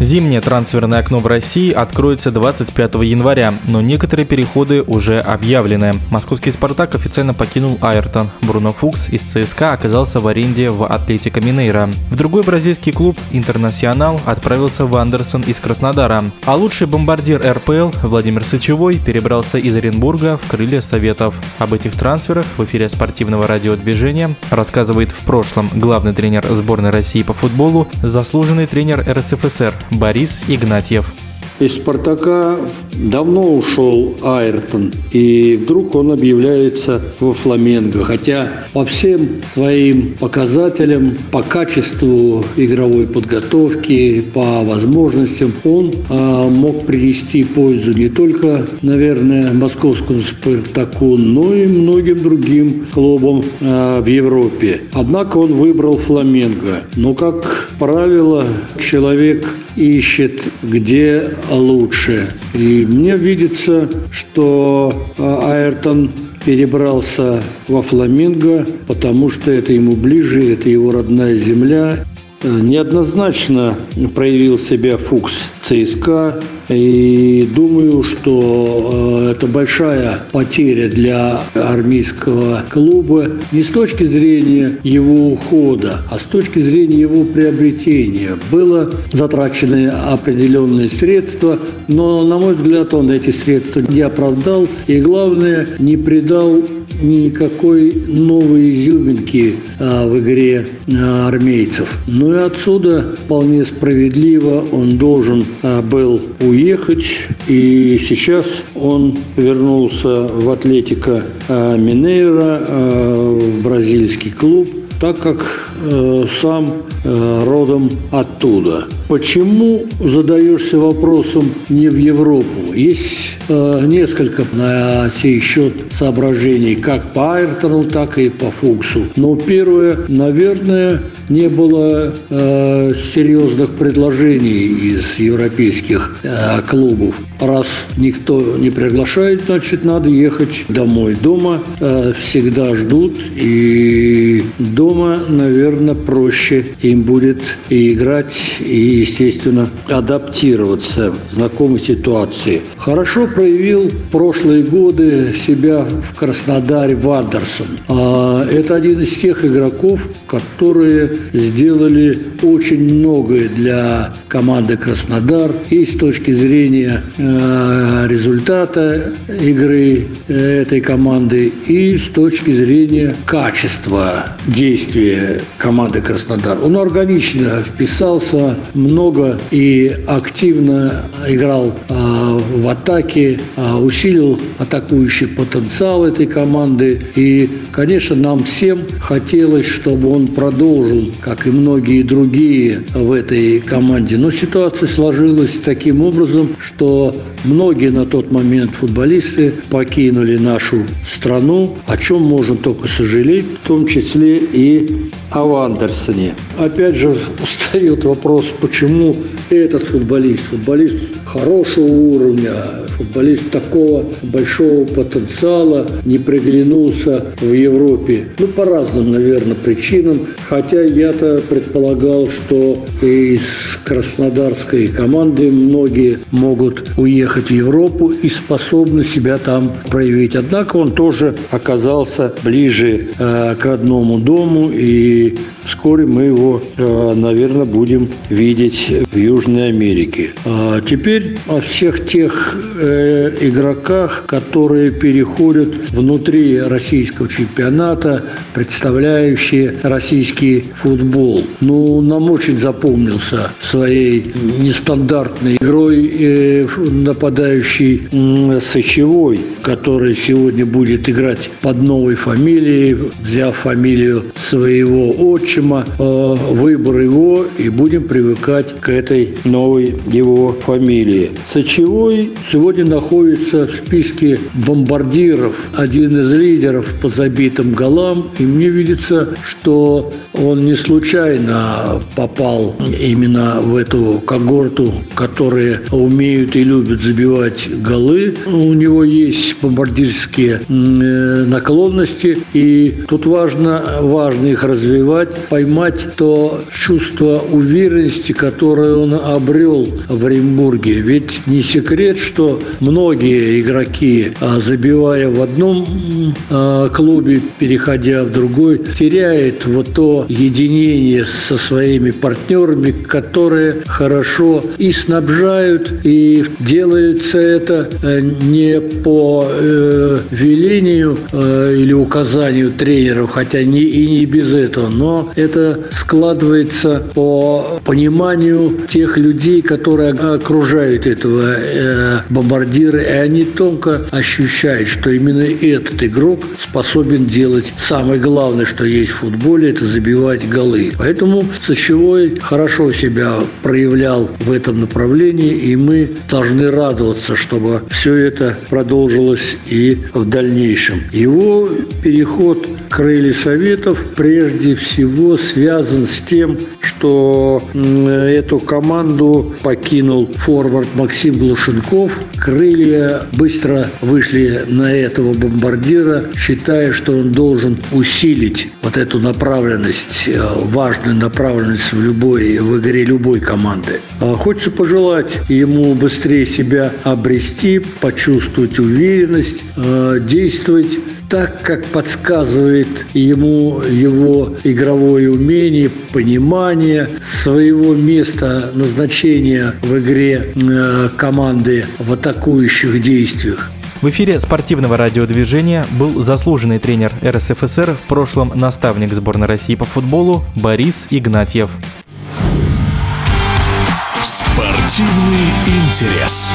Зимнее трансферное окно в России откроется 25 января, но некоторые переходы уже объявлены. Московский «Спартак» официально покинул Айртон. Бруно Фукс из ЦСКА оказался в аренде в Атлетико Минейро. В другой бразильский клуб «Интернационал» отправился в Андерсон из Краснодара. А лучший бомбардир РПЛ Владимир Сычевой перебрался из Оренбурга в крылья Советов. Об этих трансферах в эфире спортивного радиодвижения рассказывает в прошлом главный тренер сборной России по футболу, заслуженный тренер РСФСР Борис Игнатьев. Из «Спартака» давно ушел Айртон, и вдруг он объявляется во «Фламенго». Хотя по всем своим показателям, по качеству игровой подготовки, по возможностям, он а, мог принести пользу не только, наверное, московскому «Спартаку», но и многим другим клубам а, в Европе. Однако он выбрал «Фламенго». Но, как правило, человек ищет, где лучше. И мне видится, что а, Айртон перебрался во Фламинго, потому что это ему ближе, это его родная земля, Неоднозначно проявил себя Фукс ЦСКА. И думаю, что э, это большая потеря для армейского клуба не с точки зрения его ухода, а с точки зрения его приобретения. Было затрачены определенные средства, но, на мой взгляд, он эти средства не оправдал и, главное, не придал никакой новой изюминки а, в игре а, армейцев. Ну и отсюда вполне справедливо он должен а, был уехать, и сейчас он вернулся в Атлетика Минейра, в бразильский клуб, так как э, сам э, родом оттуда. Почему задаешься вопросом не в Европу? Есть э, несколько на сей счет соображений, как по Айртону, так и по Фуксу. Но первое, наверное, не было э, серьезных предложений из европейских клубов. Раз никто не приглашает, значит, надо ехать домой. Дома всегда ждут, и дома, наверное, проще им будет и играть, и, естественно, адаптироваться в знакомой ситуации. Хорошо проявил прошлые годы себя в Краснодаре Вандерсон. А, это один из тех игроков, которые сделали очень многое для команды Краснодар и с точки зрения э, результата игры э, этой команды, и с точки зрения качества действия команды Краснодар. Он органично вписался, много и активно играл э, в атаке, усилил атакующий потенциал этой команды. И, конечно, нам всем хотелось, чтобы он продолжил как и многие другие в этой команде. Но ситуация сложилась таким образом, что многие на тот момент футболисты покинули нашу страну, о чем можно только сожалеть, в том числе и о Вандерсоне. Опять же, встает вопрос, почему этот футболист, футболист хорошего уровня, футболист такого большого потенциала не приглянулся в Европе. Ну, по разным, наверное, причинам. Хотя я-то предполагал, что из краснодарской команды многие могут уехать в Европу и способны себя там проявить. Однако он тоже оказался ближе э, к родному дому и вскоре мы его, э, наверное, будем видеть в Южной Америке. А теперь о всех тех э, игроках, которые переходят внутри российского чемпионата, представляющие российский футбол. Ну, нам очень запомнился своей нестандартной игрой э, нападающий Сычевой, который сегодня будет играть под новой фамилией, взяв фамилию своего отчима э, выбор его и будем привыкать к этой новой его фамилии. Сочевой сегодня находится в списке бомбардиров, один из лидеров по забитым голам, и мне видится, что он не случайно попал именно в эту когорту, которые умеют и любят забивать голы. У него есть бомбардирские э, наклонности, и тут важно, важно их развивать, поймать то чувство уверенности, которое он обрел в Оренбурге. Ведь не секрет, что многие игроки, а, забивая в одном а, клубе, переходя в другой, теряют вот то единение со своими партнерами, которые хорошо и снабжают, и делается это э, не по э, велению э, или указанию тренеров, хотя не, и не без этого, но это складывается по пониманию тех людей, которые окружают этого э, бомбардира, и они тонко ощущают, что именно этот игрок способен делать самое главное, что есть в футболе, это забивать голы. Поэтому Сочевой хорошо себя проявлял в этом направлении, и мы должны радоваться, чтобы все это продолжилось и в дальнейшем. Его переход к Рейли Советов прежде всего связан с тем, что эту команду покинул форвард Максим Глушенков. Крылья быстро вышли на этого бомбардира, считая, что он должен усилить вот эту направленность, э, важную направленность в любой, в игре любой команды. А хочется пожелать ему быстрее себя обрести, почувствовать уверенность, э, действовать так, как подсказывает ему его игровое умение, понимание своего места назначения в игре э, команды в атакующих действиях. В эфире спортивного радиодвижения был заслуженный тренер РСФСР, в прошлом наставник сборной России по футболу Борис Игнатьев. Спортивный интерес.